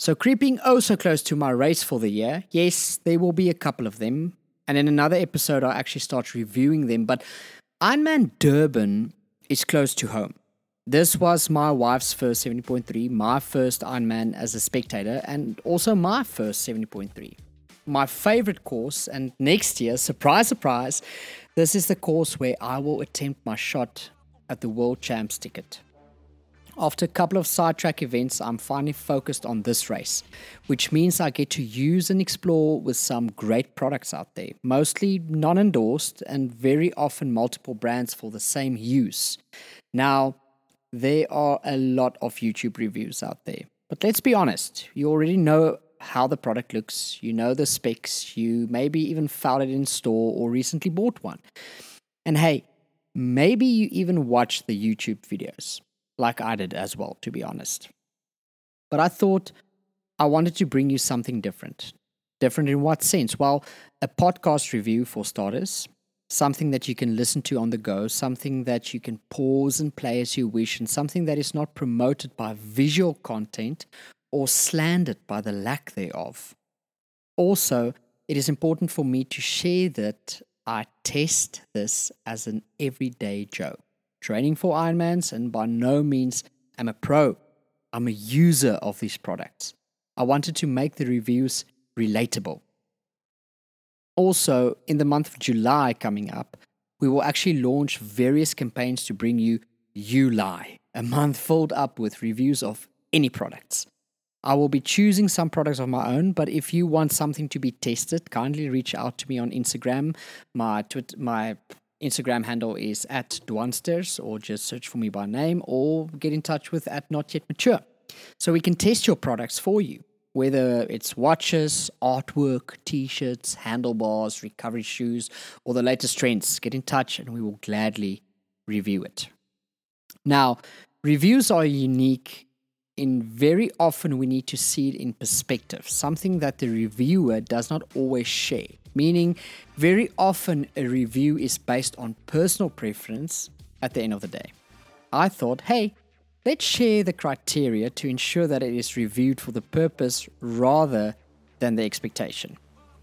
So, creeping oh so close to my race for the year, yes, there will be a couple of them. And in another episode, I'll actually start reviewing them. But Ironman Durban is close to home. This was my wife's first 70.3, my first Ironman as a spectator, and also my first 70.3. My favorite course, and next year, surprise, surprise, this is the course where I will attempt my shot at the World Champs ticket. After a couple of sidetrack events, I'm finally focused on this race, which means I get to use and explore with some great products out there, mostly non endorsed and very often multiple brands for the same use. Now, there are a lot of YouTube reviews out there, but let's be honest, you already know how the product looks, you know the specs, you maybe even found it in store or recently bought one. And hey, maybe you even watch the YouTube videos like I did as well, to be honest. But I thought I wanted to bring you something different. Different in what sense? Well, a podcast review for starters, something that you can listen to on the go, something that you can pause and play as you wish, and something that is not promoted by visual content or slandered by the lack thereof. Also, it is important for me to share that I test this as an everyday Joe training for Ironmans, and by no means am a pro. I'm a user of these products. I wanted to make the reviews relatable. Also, in the month of July coming up, we will actually launch various campaigns to bring you July, a month filled up with reviews of any products. I will be choosing some products of my own, but if you want something to be tested, kindly reach out to me on Instagram. My Twitter, my Instagram handle is at Dwansters, or just search for me by name, or get in touch with at Not Yet Mature. So we can test your products for you, whether it's watches, artwork, t shirts, handlebars, recovery shoes, or the latest trends. Get in touch and we will gladly review it. Now, reviews are unique in very often we need to see it in perspective, something that the reviewer does not always share. Meaning, very often a review is based on personal preference at the end of the day. I thought, hey, let's share the criteria to ensure that it is reviewed for the purpose rather than the expectation.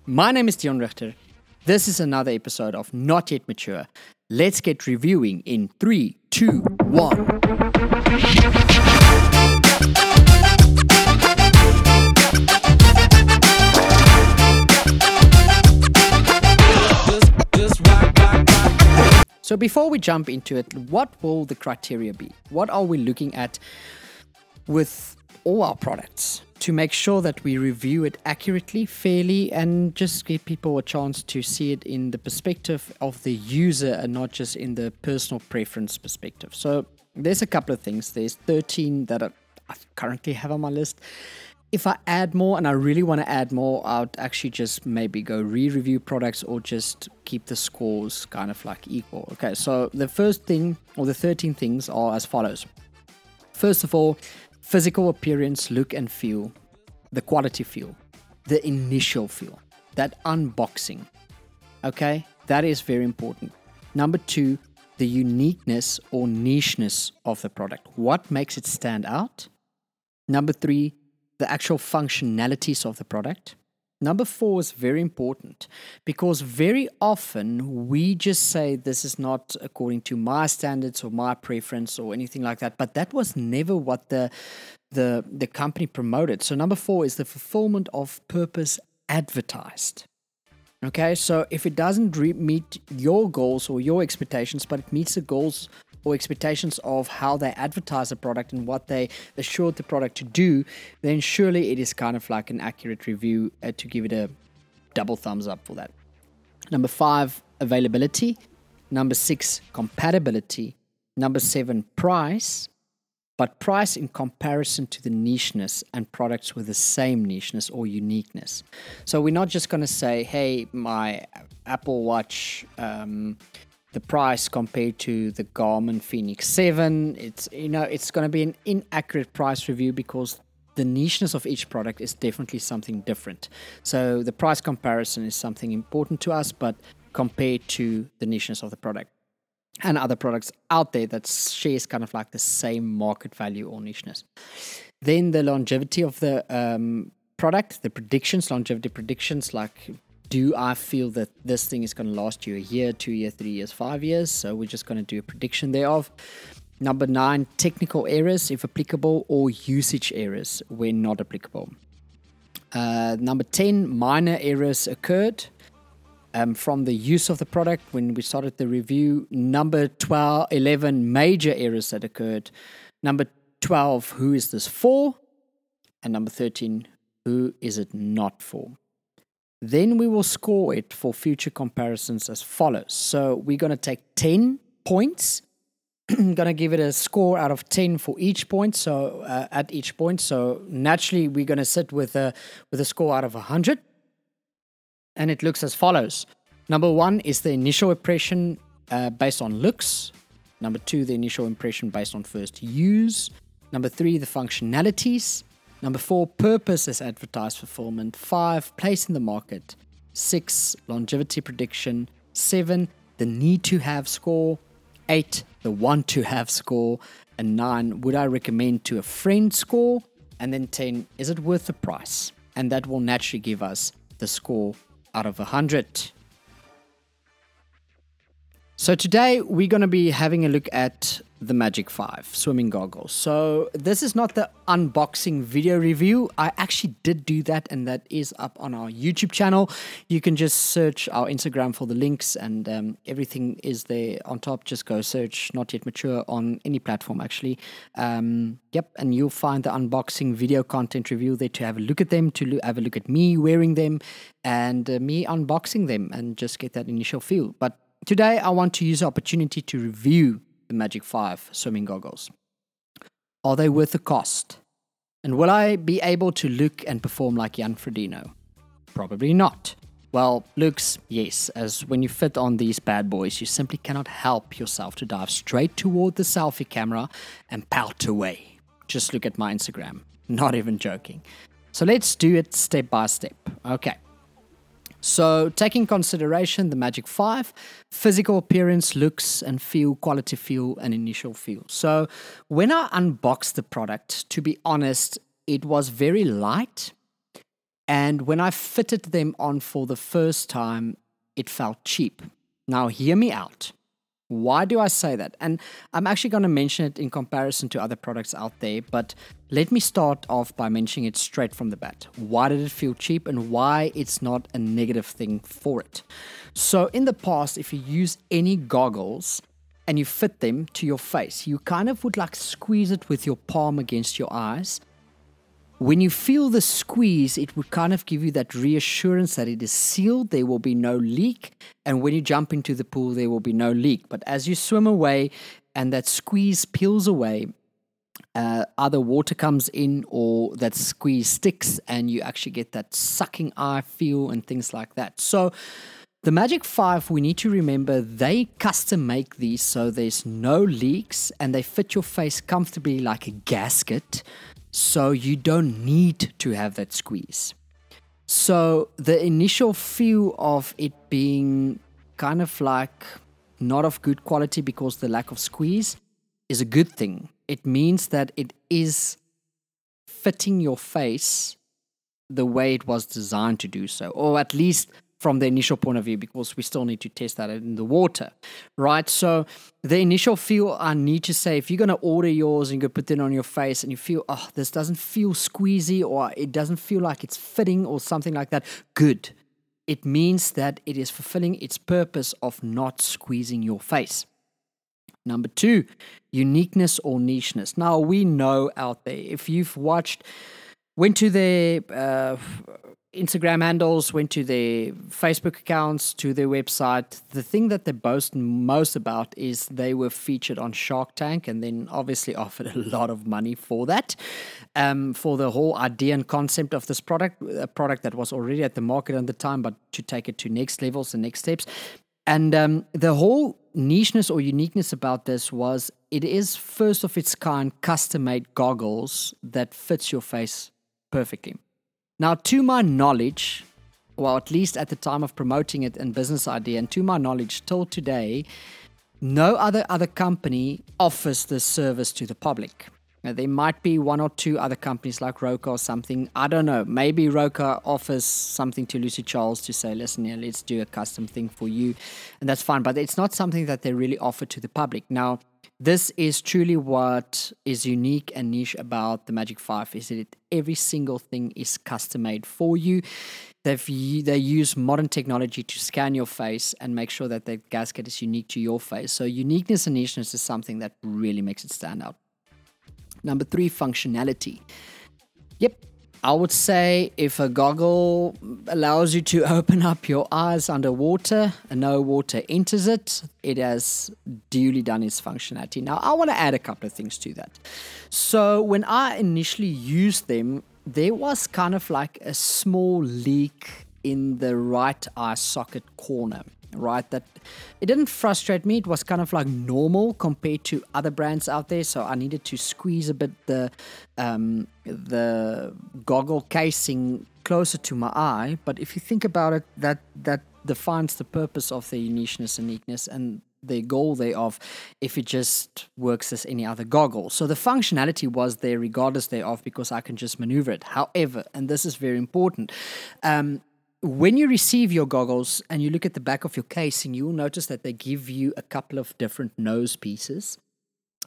My name is Deon Richter. This is another episode of Not Yet Mature. Let's get reviewing in three, two, one. So before we jump into it, what will the criteria be? What are we looking at with all our products to make sure that we review it accurately, fairly, and just give people a chance to see it in the perspective of the user and not just in the personal preference perspective. So there's a couple of things. There's 13 that I currently have on my list if I add more and I really want to add more, I would actually just maybe go re review products or just keep the scores kind of like equal. Okay, so the first thing or the 13 things are as follows. First of all, physical appearance, look and feel, the quality feel, the initial feel, that unboxing. Okay, that is very important. Number two, the uniqueness or nicheness of the product. What makes it stand out? Number three, the actual functionalities of the product. Number four is very important because very often we just say this is not according to my standards or my preference or anything like that, but that was never what the the the company promoted. So number four is the fulfillment of purpose advertised. Okay, so if it doesn't re- meet your goals or your expectations, but it meets the goals or expectations of how they advertise the product and what they assured the product to do, then surely it is kind of like an accurate review uh, to give it a double thumbs up for that. Number five, availability. Number six, compatibility. Number seven, price. But price in comparison to the nicheness and products with the same nicheness or uniqueness. So we're not just going to say, hey, my Apple Watch um, the price compared to the Garmin Fenix 7. It's you know it's going to be an inaccurate price review because the nicheness of each product is definitely something different. So the price comparison is something important to us, but compared to the nicheness of the product and other products out there that shares kind of like the same market value or nicheness. Then the longevity of the um, product, the predictions, longevity predictions, like do I feel that this thing is going to last you a year, two years, three years, five years? So we're just going to do a prediction thereof. Number nine, technical errors, if applicable, or usage errors when not applicable. Uh, number 10, minor errors occurred um, from the use of the product when we started the review. Number 12, 11, major errors that occurred. Number 12, who is this for? And number 13, who is it not for? Then we will score it for future comparisons as follows. So we're going to take 10 points. I'm going to give it a score out of 10 for each point. So uh, at each point. So naturally, we're going to sit with a, with a score out of 100. And it looks as follows. Number one is the initial impression uh, based on looks. Number two, the initial impression based on first use. Number three, the functionalities. Number four, purpose as advertised fulfillment. Five, place in the market. Six, longevity prediction. Seven, the need to have score. Eight, the want to have score. And nine, would I recommend to a friend score? And then 10, is it worth the price? And that will naturally give us the score out of 100. So today we're going to be having a look at the Magic 5 swimming goggles. So this is not the unboxing video review. I actually did do that and that is up on our YouTube channel. You can just search our Instagram for the links and um, everything is there on top. Just go search Not Yet Mature on any platform actually. Um, yep, and you'll find the unboxing video content review there to have a look at them, to have a look at me wearing them and uh, me unboxing them and just get that initial feel. But Today, I want to use the opportunity to review the Magic 5 swimming goggles. Are they worth the cost? And will I be able to look and perform like Jan Frodeno? Probably not. Well, looks, yes, as when you fit on these bad boys, you simply cannot help yourself to dive straight toward the selfie camera and pout away. Just look at my Instagram. Not even joking. So let's do it step by step. Okay. So, taking consideration the Magic 5, physical appearance, looks and feel, quality feel, and initial feel. So, when I unboxed the product, to be honest, it was very light. And when I fitted them on for the first time, it felt cheap. Now, hear me out. Why do I say that? And I'm actually going to mention it in comparison to other products out there, but let me start off by mentioning it straight from the bat. Why did it feel cheap and why it's not a negative thing for it? So, in the past, if you use any goggles and you fit them to your face, you kind of would like squeeze it with your palm against your eyes when you feel the squeeze, it would kind of give you that reassurance that it is sealed, there will be no leak. And when you jump into the pool, there will be no leak. But as you swim away and that squeeze peels away, uh, either water comes in or that squeeze sticks, and you actually get that sucking eye feel and things like that. So, the Magic 5, we need to remember they custom make these so there's no leaks and they fit your face comfortably like a gasket. So you don't need to have that squeeze. So the initial feel of it being kind of like not of good quality because the lack of squeeze is a good thing. It means that it is fitting your face the way it was designed to do so, or at least from the initial point of view because we still need to test that in the water, right? So the initial feel, I need to say, if you're going to order yours and you put it on your face and you feel, oh, this doesn't feel squeezy or it doesn't feel like it's fitting or something like that, good. It means that it is fulfilling its purpose of not squeezing your face. Number two, uniqueness or nicheness. Now, we know out there, if you've watched, went to the uh, Instagram handles, went to their Facebook accounts, to their website. The thing that they boast most about is they were featured on Shark Tank and then obviously offered a lot of money for that, um, for the whole idea and concept of this product, a product that was already at the market at the time, but to take it to next levels and next steps. And um, the whole nicheness or uniqueness about this was it is first of its kind custom made goggles that fits your face perfectly. Now, to my knowledge, well, at least at the time of promoting it in Business Idea, and to my knowledge, till today, no other other company offers this service to the public. Now, There might be one or two other companies like Roka or something. I don't know. Maybe Roka offers something to Lucy Charles to say, listen, here, let's do a custom thing for you. And that's fine. But it's not something that they really offer to the public. Now, this is truly what is unique and niche about the Magic 5 is that every single thing is custom made for you. They've, they use modern technology to scan your face and make sure that the gasket is unique to your face. So uniqueness and nicheness is something that really makes it stand out. Number three, functionality. Yep, I would say if a goggle allows you to open up your eyes underwater and no water enters it, it has duly done its functionality. Now, I want to add a couple of things to that. So, when I initially used them, there was kind of like a small leak in the right eye socket corner right? That it didn't frustrate me. It was kind of like normal compared to other brands out there. So I needed to squeeze a bit the um, the goggle casing closer to my eye. But if you think about it, that that defines the purpose of the uniqueness and uniqueness and the goal thereof if it just works as any other goggle. So the functionality was there regardless thereof because I can just maneuver it. However, and this is very important, um, when you receive your goggles and you look at the back of your casing, you will notice that they give you a couple of different nose pieces.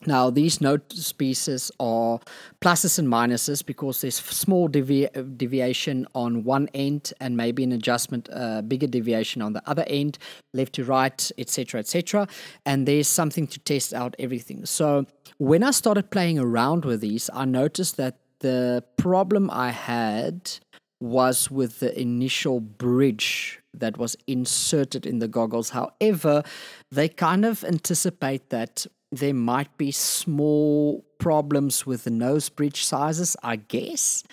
Now, these nose pieces are pluses and minuses because there's small devi- deviation on one end and maybe an adjustment, uh, bigger deviation on the other end, left to right, etc., etc. And there's something to test out everything. So, when I started playing around with these, I noticed that the problem I had was with the initial bridge that was inserted in the goggles. However, they kind of anticipate that there might be small problems with the nose bridge sizes, I guess.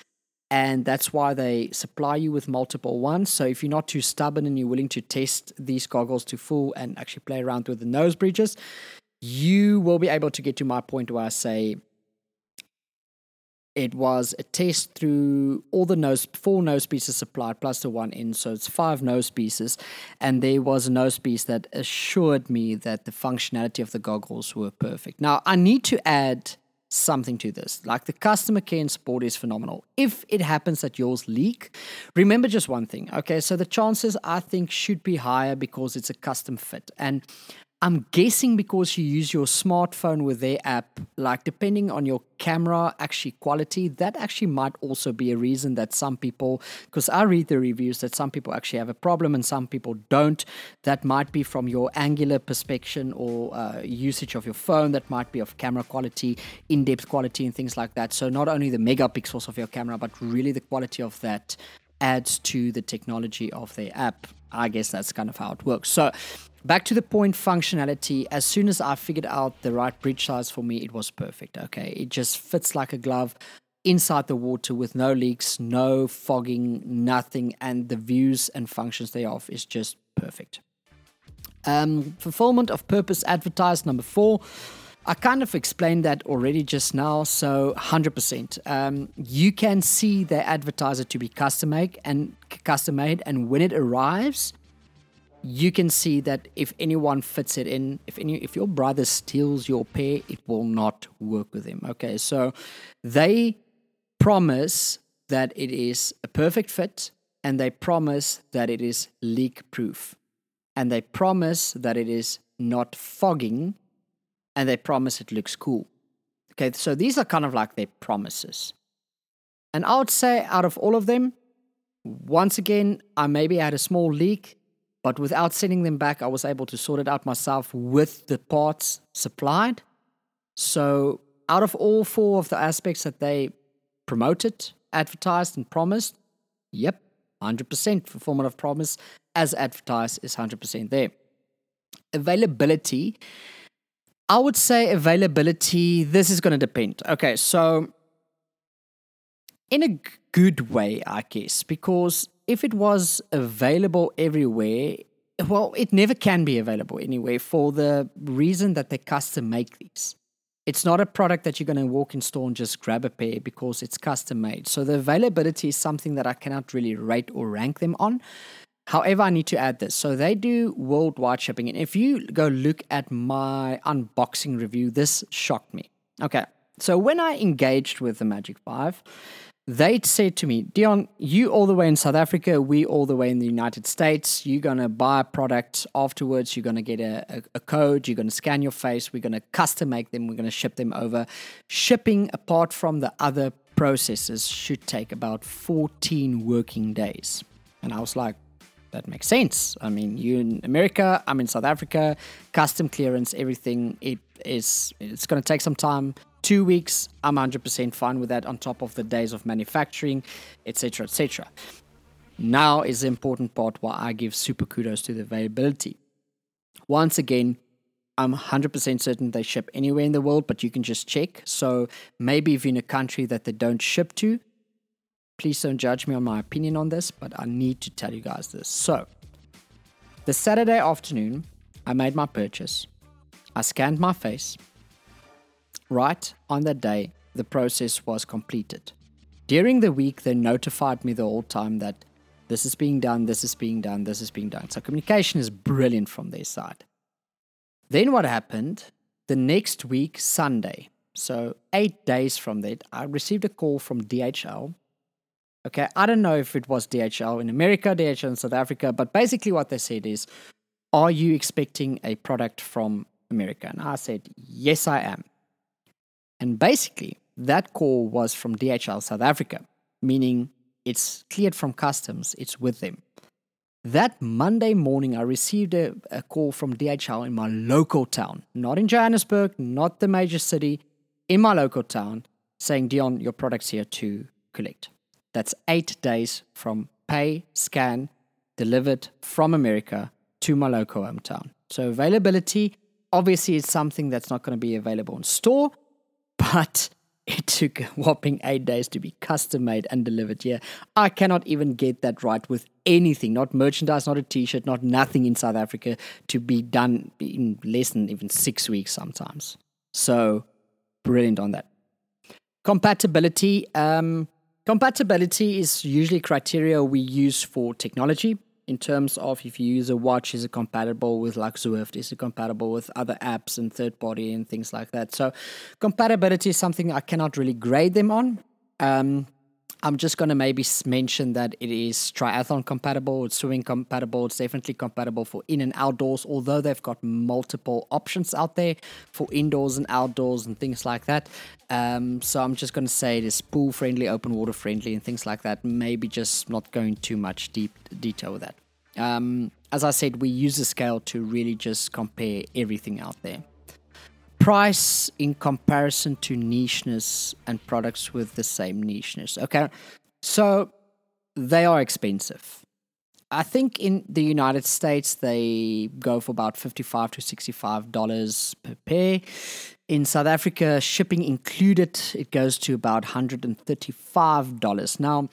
And that's why they supply you with multiple ones. So if you're not too stubborn and you're willing to test these goggles to full and actually play around with the nose bridges, you will be able to get to my point where I say it was a test through all the nose, four nose pieces supplied plus the one in, so it's five nose pieces. And there was a nose piece that assured me that the functionality of the goggles were perfect. Now, I need to add something to this. Like the customer care and support is phenomenal. If it happens that yours leak, remember just one thing. Okay, so the chances I think should be higher because it's a custom fit. And I'm guessing because you use your smartphone with their app, like depending on your camera actually quality, that actually might also be a reason that some people, because I read the reviews that some people actually have a problem and some people don't. That might be from your angular perspective or uh, usage of your phone, that might be of camera quality, in depth quality, and things like that. So, not only the megapixels of your camera, but really the quality of that adds to the technology of their app. I guess that's kind of how it works. So, back to the point functionality. As soon as i figured out the right bridge size for me it was perfect okay? It just fits like a glove inside the water with no leaks no fogging nothing and the views and functions thereof is just perfect. Um, fulfillment of purpose advertised number four. I kind of explained that already just now, so 100%. Um, you can see the advertiser to be custom made and custom made, and when it arrives, you can see that if anyone fits it in, if any, if your brother steals your pair, it will not work with him. Okay, so they promise that it is a perfect fit, and they promise that it is leak proof, and they promise that it is not fogging, and they promise it looks cool. Okay, so these are kind of like their promises. And I would say out of all of them, once again, I maybe had a small leak but without sending them back, I was able to sort it out myself with the parts supplied. So, out of all four of the aspects that they promoted, advertised, and promised, yep, 100% fulfillment of promise as advertised is 100% there. Availability, I would say availability, this is going to depend. Okay, so in a good way, I guess, because if it was available everywhere, well, it never can be available anywhere for the reason that they custom make these. It's not a product that you're going to walk in store and just grab a pair because it's custom made. So the availability is something that I cannot really rate or rank them on. However, I need to add this. So they do worldwide shipping. And if you go look at my unboxing review, this shocked me. Okay. So when I engaged with the Magic 5, they said to me, Deon, you all the way in South Africa, we all the way in the United States. You're going to buy a product afterwards. You're going to get a, a, a, code. You're going to scan your face. We're going to custom make them. We're going to ship them over. Shipping, apart from the other processes, should take about 14 working days. And I was like, that makes sense. I mean, you in America, I'm in South Africa, custom clearance, everything. It is, it's going to take some time two weeks, I'm 100% fine with that on top of the days of manufacturing, etc., etc. Now is the important part why I give super kudos to the availability. Once again, I'm 100% certain they ship anywhere in the world, but you can just check. So maybe if you're in a country that they don't ship to, please don't judge me on my opinion on this, but I need to tell you guys this. So, the Saturday afternoon, I made my purchase. I scanned my face. Right on that day, the process was completed. During the week, they notified me the whole time that this is being done, this is being done, this is being done. So communication is brilliant from their side. Then what happened? The next week, Sunday, so eight days from that, I received a call from DHL. Okay, I don't know if it was DHL in America, DHL in South Africa, but basically what they said is, Are you expecting a product from America? And I said, Yes, I am. And basically, that call was from DHL South Africa, meaning it's cleared from customs, it's with them. That Monday morning, I received a, a, call from DHL in my local town, not in Johannesburg, not the major city, in my local town, saying, Deon, your product's here to collect. That's eight days from pay, scan, delivered from America to my local hometown. So, availability obviously is something that's not going to be available in store, but it took a whopping eight days to be custom made and delivered here. I cannot even get that right with anything, not merchandise, not a t shirt, not nothing in South Africa to be done in less than even six weeks sometimes. So brilliant on that. Compatibility. Um, compatibility is usually criteria we use for technology in terms of if you use a watch, is it compatible with like Zwift? Is it compatible with other apps and third party and things like that? So, compatibility is something I cannot really grade them on. Um, I'm just going to maybe mention that it is triathlon compatible, it's swimming compatible, it's definitely compatible for in and outdoors, although they've got multiple options out there for indoors and outdoors and things like that. Um, so I'm just going to say it is pool friendly, open water friendly, and things like that. Maybe just not going too much deep detail with that. Um, as I said, we use the scale to really just compare everything out there price in comparison to nicheness and products with the same nicheness. Okay, so they are expensive. I think in the United States they go for about fifty-five to sixty-five dollars per pair. In South Africa, shipping included, it goes to about hundred and thirty-five dollars. Now,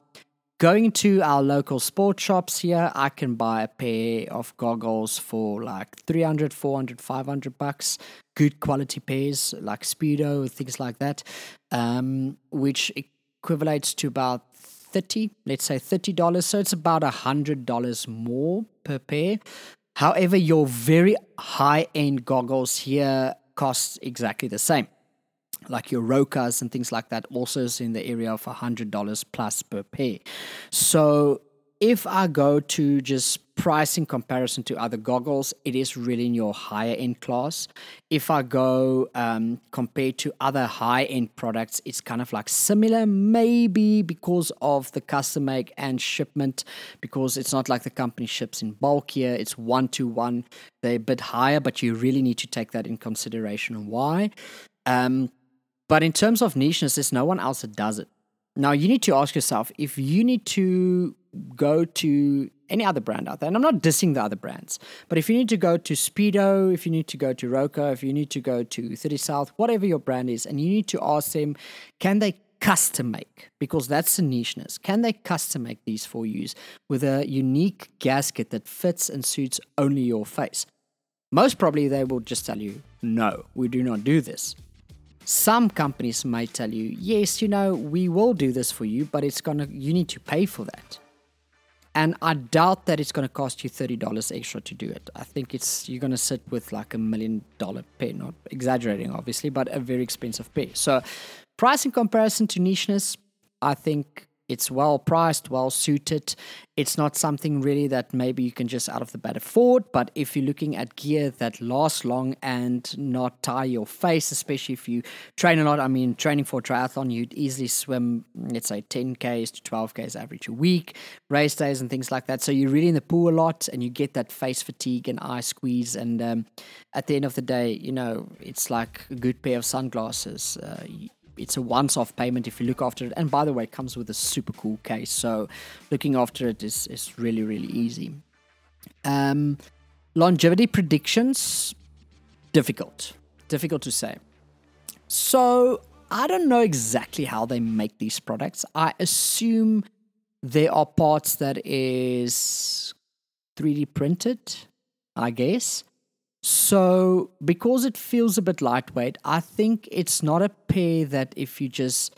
Going to our local sport shops here, I can buy a pair of goggles for like 300, 400, 500 bucks. Good quality pairs like Speedo, things like that, um, which equivalates to about 30, let's say $30. So it's about a $100 more per pair. However, your very high end goggles here cost exactly the same like your Rokas and things like that also is in the area of $100 plus per pair. So if I go to just price in comparison to other goggles, it is really in your higher end class. If I go um, compared to other high end products, it's kind of like similar, maybe because of the custom make and shipment, because it's not like the company ships in bulk here, it's one to one. They're a bit higher, but you really need to take that in consideration. Why? Um, but in terms of nicheness, there's no one else that does it. Now you need to ask yourself if you need to go to any other brand out there, and I'm not dissing the other brands, but if you need to go to Speedo, if you need to go to Roka, if you need to go to 30 South, whatever your brand is, and you need to ask them, can they custom make? Because that's the nicheness. Can they custom make these for you with a unique gasket that fits and suits only your face? Most probably they will just tell you, no, we do not do this. Some companies might tell you, yes, you know, we will do this for you, but it's gonna you need to pay for that. And I doubt that it's to cost you $30 extra to do it. I think it's you're to sit with like a million dollar pair, not exaggerating, obviously, but a very expensive pair. So, price in comparison to nicheness, I think it's well priced, well suited. It's not something really that maybe you can just out of the bat afford. But if you're looking at gear that lasts long and not tie your face, especially if you train a lot, I mean, training for triathlon, you'd easily swim, let's say, 10Ks to 12Ks average a week, race days and things like that. So you're really in the pool a lot and you get that face fatigue and eye squeeze. And um, at the end of the day, you know, it's like a good pair of sunglasses. Uh, it's a once-off payment if you look after it. And by the way, it comes with a super cool case, so looking after it is is really really easy. Um, longevity predictions difficult, difficult to say. So I don't know exactly how they make these products. I assume there are parts that is 3D printed, I guess. So, because it feels a bit lightweight, I think it's not a pair that if you just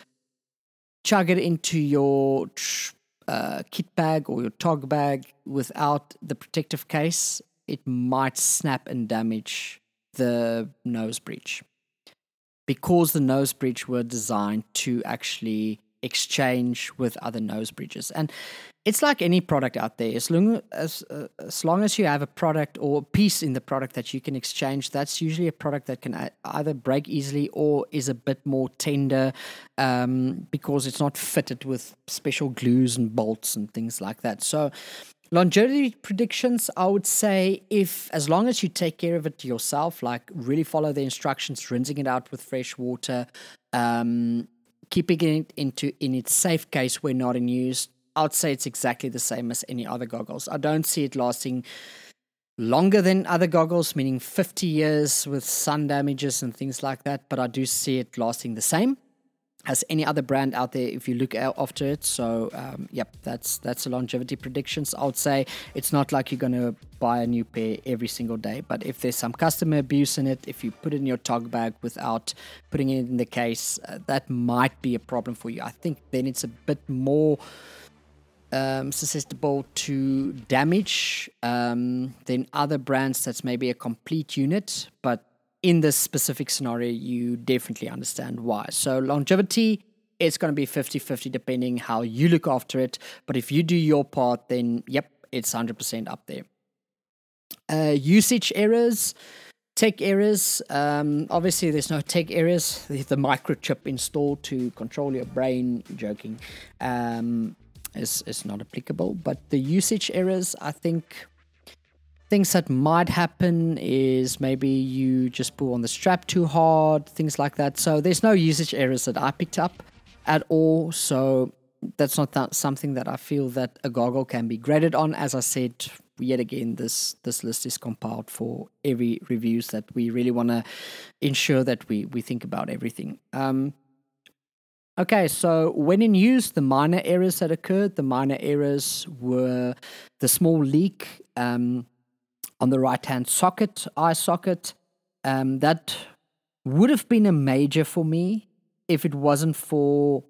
chug it into your uh, kit bag or your tog bag without the protective case, it might snap and damage the nose bridge. Because the nose bridge were designed to actually exchange with other nose bridges. And it's like any product out there. As long as uh, as long as you have a product or a piece in the product that you can exchange, that's usually a product that can either break easily or is a bit more tender um, because it's not fitted with special glues and bolts and things like that. So. Longevity predictions, I would say, if as long as you take care of it yourself, like really follow the instructions, rinsing it out with fresh water, um, keeping it into in its safe case where not in use, I'd say it's exactly the same as any other goggles. I don't see it lasting longer than other goggles, meaning 50 years with sun damages and things like that, but I do see it lasting the same as any other brand out there if you look after it. So, um, yep, that's that's the longevity predictions. I would say it's not like you're to buy a new pair every single day, but if there's some customer abuse in it, if you put it in your tog bag without putting it in the case, uh, that might be a problem for you. I think then it's a bit more um, susceptible to damage um, than other brands that's maybe a complete unit. But in this specific scenario, you definitely understand why. So, longevity, it's going to be 50 50 depending how you look after it. But if you do your part, then yep, it's 100% up there. Uh, usage errors, tech errors. Um, obviously, there's no tech errors. The, microchip installed to control your brain, joking. Um, is, is not applicable. But the usage errors, I think things that might happen is maybe you just pull on the strap too hard, things like that. So there's no usage errors that I picked up at all. So that's not that something that I feel that a goggle can be graded on. As I said, yet again, this this list is compiled for every reviews that we really want to ensure that we we think about everything. Um, Okay, so when in use, the minor errors that occurred, the minor errors were the small leak um, on the right hand socket, eye socket. Um, that would have been a major for me if it wasn't for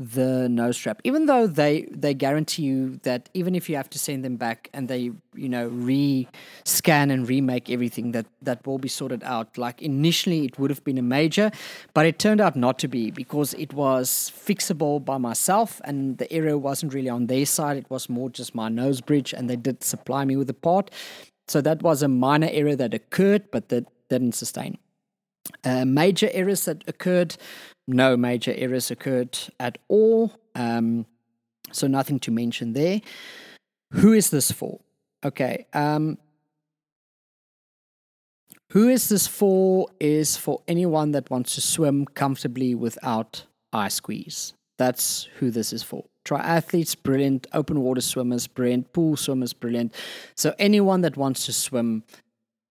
the nose strap. Even though they they guarantee you that even if you have to send them back and they you know re-scan and remake everything that that will be sorted out. Like initially it would have been a major but it turned out not to be because it was fixable by myself and the error wasn't really on their side. It was more just my nose bridge and they did supply me with the part so that was a minor error that occurred but that didn't sustain uh, major errors that occurred no major errors occurred at all. Um, so nothing to mention there. Who is this for? Okay. Um, who is this for? Is for anyone that wants to swim comfortably without eye squeeze. That's who this is for. Triathletes, brilliant. Open water swimmers, brilliant. Pool swimmers, brilliant. So anyone that wants to swim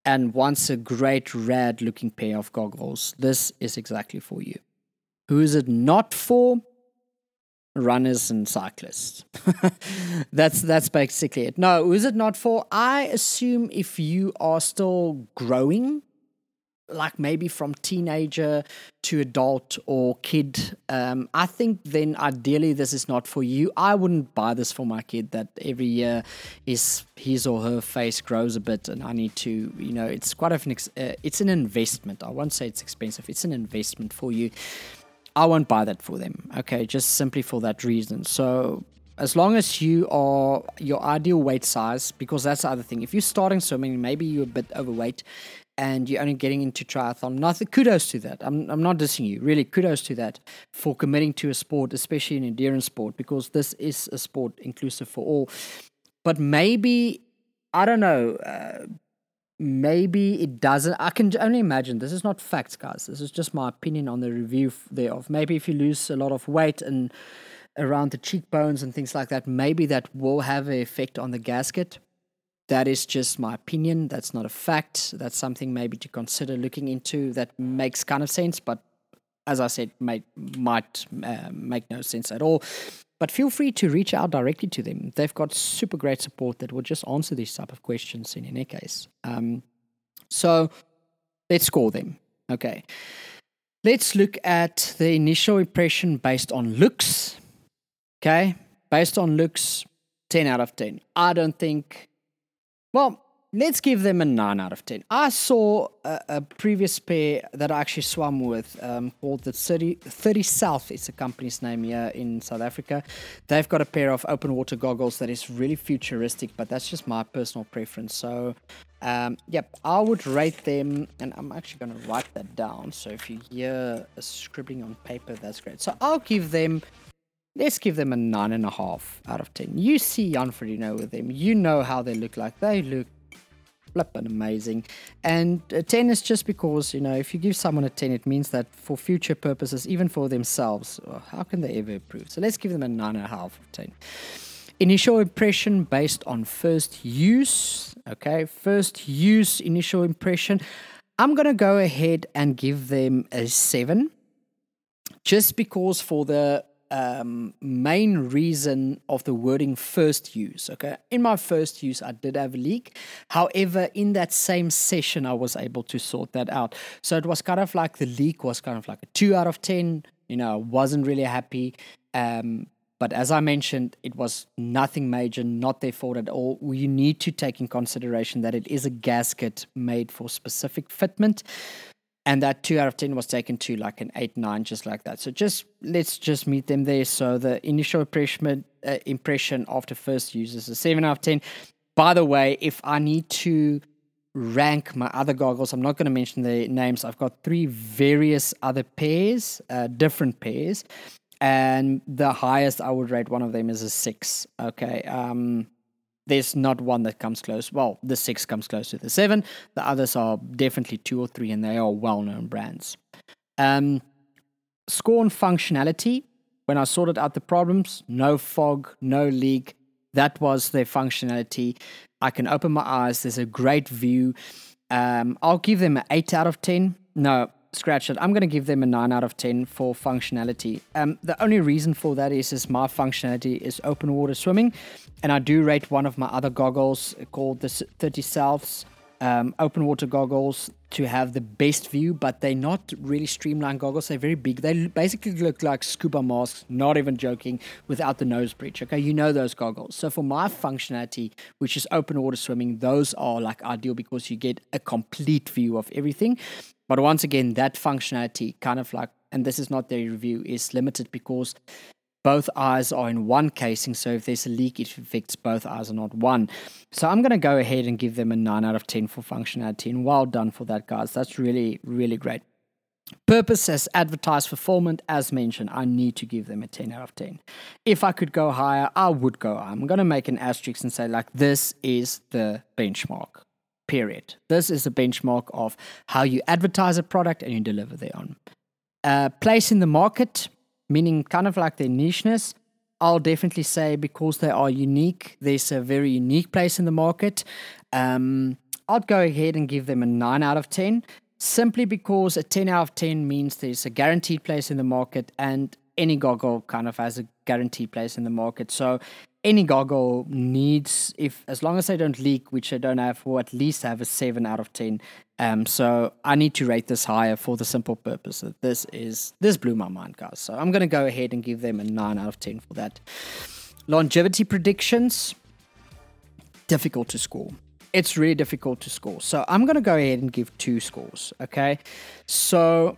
and wants a great rad looking pair of goggles, this is exactly for you. Who is it not for? Runners and cyclists. that's that's basically it. No, who is it not for? I assume if you are still growing, like maybe from teenager to adult or kid, um, I think then ideally this is not for you. I wouldn't buy this for my kid that every year his his or her face grows a bit and I need to, you know, it's quite an ex- uh, it's an investment. I won't say it's expensive. It's an investment for you. I won't buy that for them. Okay, just simply for that reason. So as long as you are your ideal weight size, because that's the other thing. If you're starting swimming, maybe you're a bit overweight and you're only getting into triathlon. Nothing kudos to that. I'm I'm not dissing you. Really, kudos to that for committing to a sport, especially an endurance sport, because this is a sport inclusive for all. But maybe I don't know. Uh, maybe it doesn't. I can only imagine. This is not facts, guys. This is just my opinion on the review thereof. Maybe if you lose a lot of weight and around the cheekbones and things like that, maybe that will have an effect on the gasket that is just my opinion. That's not a fact. That's something maybe to consider looking into. That makes kind of sense, but as I said, might might uh, make no sense at all. But feel free to reach out directly to them. They've got super great support that will just answer these type of questions in any case. Um, so let's score them. Okay. Let's look at the initial impression based on looks. Okay. Based on looks, 10 out of 10. I don't think well, let's give them a 9 out of 10. I saw a, a previous pair that I actually swam with um, called the 30, 30 South, it's a company's name here in South Africa. They've got a pair of open water goggles that is really futuristic, but that's just my personal preference. So, um, yep, I would rate them, and I'm actually going to write that down. So if you hear a scribbling on paper, that's great. So I'll give them let's give them a nine and a half out of ten. You see Jan Frodeno with them, you know how they look like. They look flippin' amazing. And a 10 is just because, you know, if you give someone a 10, it means that for future purposes, even for themselves, well, how can they ever improve? So let's give them a nine and a half of 10. Initial impression based on first use. Okay, first use, initial impression. I'm to go ahead and give them a seven just because for the um, main reason of the wording first use. Okay, in my first use, I did have a leak. However, in that same session, I was able to sort that out. So it was kind of like the leak was kind of like a two out of 10. You know, I wasn't really happy. Um, but as I mentioned, it was nothing major, not their fault at all. You need to take in consideration that it is a gasket made for specific fitment and that two out of 10 was taken to like an 8 9 just like that. So just let's just meet them there. So the initial impression uh, impression after first use is a 7 out of 10 by the way if i need to rank my other goggles i'm not going to mention the names. I've got three various other pairs uh, different pairs. And the highest i would rate one of them is a 6 okay um there's not one that comes close. Well, the six comes close to the seven. The others are definitely two or three, and they are well known brands. Um, Scorn functionality. When I sorted out the problems, no fog, no leak. That was their functionality. I can open my eyes. There's a great view. Um, I'll give them an 8 out of 10. No, scratch it. I'm going to give them a 9 out of 10 for functionality. Um, the only reason for that is, is my functionality is open water swimming. And I do rate one of my other goggles called the 30 Souths um, open water goggles to have the best view, but they're not really streamlined goggles. They're very big. They basically look like scuba masks, not even joking, without the nose bridge. Okay, you know those goggles. So for my functionality, which is open water swimming, those are like ideal because you get a complete view of everything. But once again, that functionality kind of like, and this is not their review, is limited because both eyes are in one casing. So if there's a leak, it affects both eyes and not one. So I'm going to go ahead and give them a 9 out of 10 for functionality. And well done for that, guys. That's really, really great. Purpose as advertised fulfillment, as mentioned, I need to give them a 10 out of 10. If I could go higher, I would go. I'm going to make an asterisk and say, like, this is the benchmark period. This is a benchmark of how you advertise a product and you deliver thereon. Uh, place in the market, meaning kind of like their nicheness. I'll definitely say because they are unique, there's a very unique place in the market. Um, I'd go ahead and give them a 9 out of 10, simply because a 10 out of 10 means there's a guaranteed place in the market and any goggle kind of has a guaranteed place in the market. So any goggle needs if as long as they don't leak, which I don't have, will at least have a seven out of ten. Um, so I need to rate this higher for the simple purpose that this is this blew my mind, guys. So I'm gonna go ahead and give them a nine out of ten for that. Longevity predictions difficult to score. It's really difficult to score. So I'm going to go ahead and give two scores. Okay. So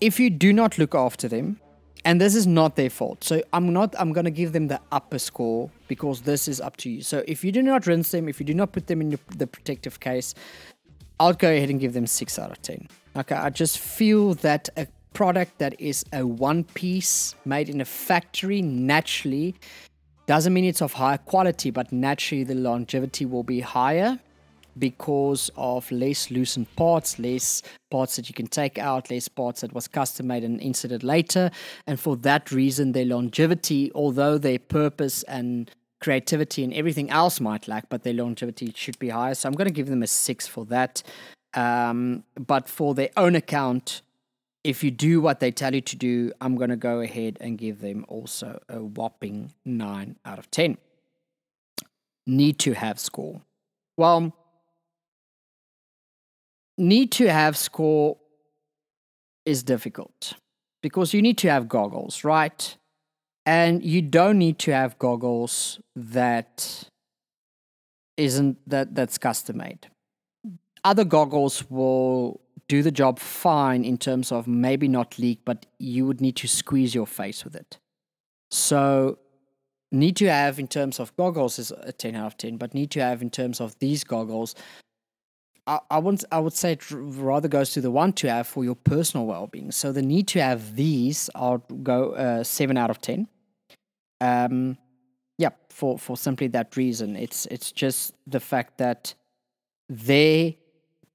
if you do not look after them, and this is not their fault. So I'm not I'm to give them the upper score because this is up to you. So if you do not rinse them, if you do not put them in your, the protective case, I'll go ahead and give them 6 out of 10. Okay, I just feel that a product that is a one piece made in a factory naturally doesn't mean it's of higher quality, but naturally the longevity will be higher because of less loosened parts, less parts that you can take out, less parts that was custom made and inserted later. And for that reason, their longevity, although their purpose and creativity and everything else might lack, but their longevity should be higher. So I'm going to give them a six for that. Um, but for their own account, if you do what they tell you to do, I'm going to go ahead and give them also a whopping 9 out of 10. Need to have score. Well, need to have score is difficult because you need to have goggles, right? And you don't need to have goggles that isn't that that's custom made. Other goggles will do the job fine in terms of maybe not leak, but you would need to squeeze your face with it. So, need to have in terms of goggles is a 10 out of 10, but need to have in terms of these goggles, I, I, wouldn't, I would say it rather goes to the one to have for your personal well being. So, the need to have these, I'll go uh, 7 out of 10. Um, yeah, for, for simply that reason. It's, it's just the fact that their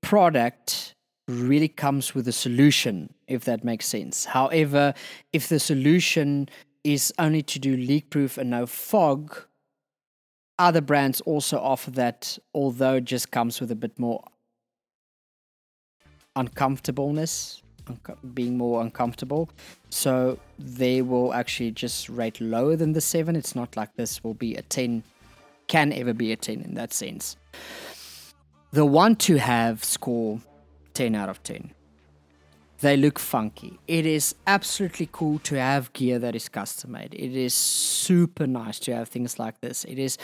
product really comes with a solution, if that makes sense. However, if the solution is only to do leak proof and no fog, other brands also offer that, although it just comes with a bit more uncomfortableness, being more uncomfortable. So they will actually just rate lower than the 7. It's not like this will be a 10, can ever be a 10 in that sense. The want to have score 10 out of 10. They look funky. It is absolutely cool to have gear that is custom made. It is super nice to have things like this. It is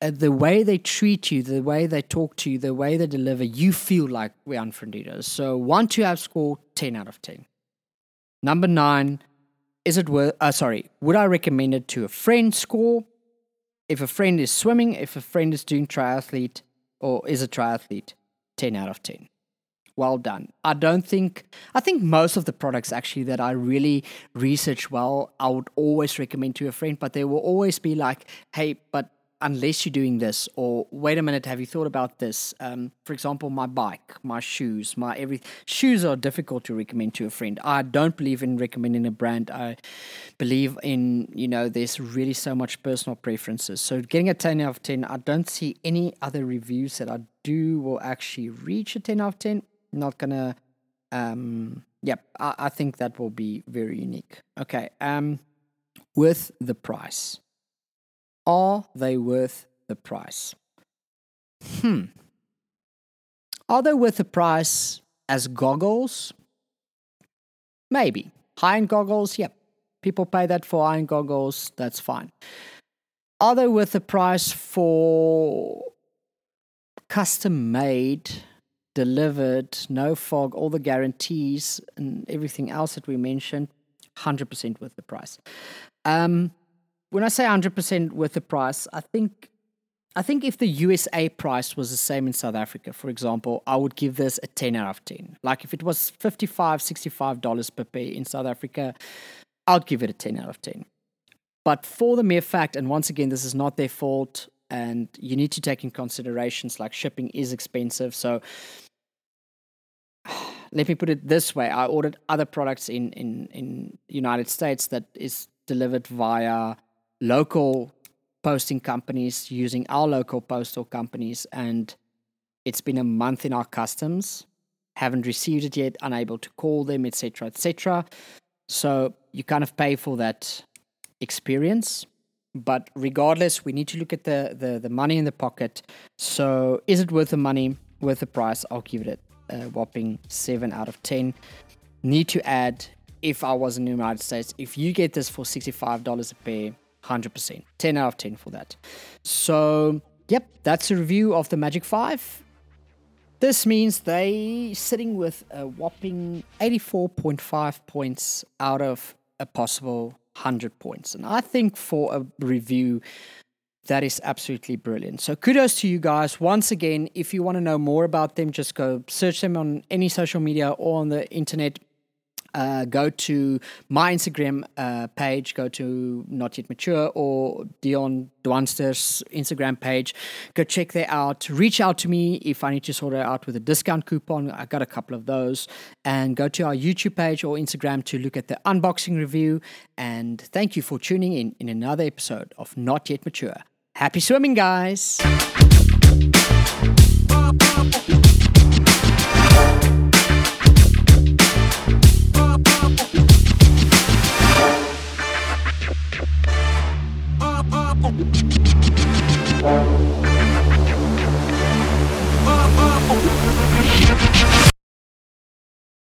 uh, the way they treat you, the way they talk to you, the way they deliver, you feel like we're unfriended. So, one to have score 10 out of 10. Number nine, is it worth, uh, sorry, would I recommend it to a friend score? If a friend is swimming, if a friend is doing triathlete, or is a triathlete, 10 out of 10 well done. I don't think, I think most of the products actually that I really research well, I would always recommend to a friend, but there will always be like, hey, but unless you're doing this, or wait a minute, have you thought about this? Um, for example, my bike, my shoes, my every shoes are difficult to recommend to a friend. I don't believe in recommending a brand. I believe in you know there's really so much personal preferences. So getting a ten out of ten, I don't see any other reviews that I do will actually reach a ten out of ten not gonna um yep I, I think that will be very unique okay um with the price are they worth the price? Hmm. Are they worth the price as goggles? Maybe. High-end goggles yep. People pay that for high-end goggles that's fine. Are they worth the price for custom made delivered, no fog, all the guarantees and everything else that we mentioned, 100% worth the price. Um, when I say 100% worth the price, I think I think if the USA price was the same in South Africa, for example, I would give this a 10 out of 10. Like if it was 55 $65 per pair in South Africa, I'd give it a 10 out of 10. But for the mere fact, and once again, this is not their fault, and you need to take in considerations like shipping is expensive. So let me put it this way i ordered other products in in in united states that is delivered via local posting companies using our local postal companies and it's been a month in our customs haven't received it yet unable to call them etc etc so you kind of pay for that experience But regardless, we need to look at the, the, the money in the pocket. So is it worth the money, worth the price? I'll give it a whopping 7 out of 10. Need to add, if I was in the United States, if you get this for $65 a pair, 100%. 10 out of 10 for that. So, yep, that's a review of the Magic 5. This means they sitting with a whopping 84.5 points out of a possible 100 points. And I think for a review, that is absolutely brilliant. So kudos to you guys. Once again, if you want to know more about them, just go search them on any social media or on the internet uh, go to my Instagram uh, page, go to Not Yet Mature or Deon Dwanster's Instagram page. Go check that out. Reach out to me if I need to sort it out with a discount coupon. I've got a couple of those. And go to our YouTube page or Instagram to look at the unboxing review. And thank you for tuning in in another episode of Not Yet Mature. Happy swimming, guys! Oh.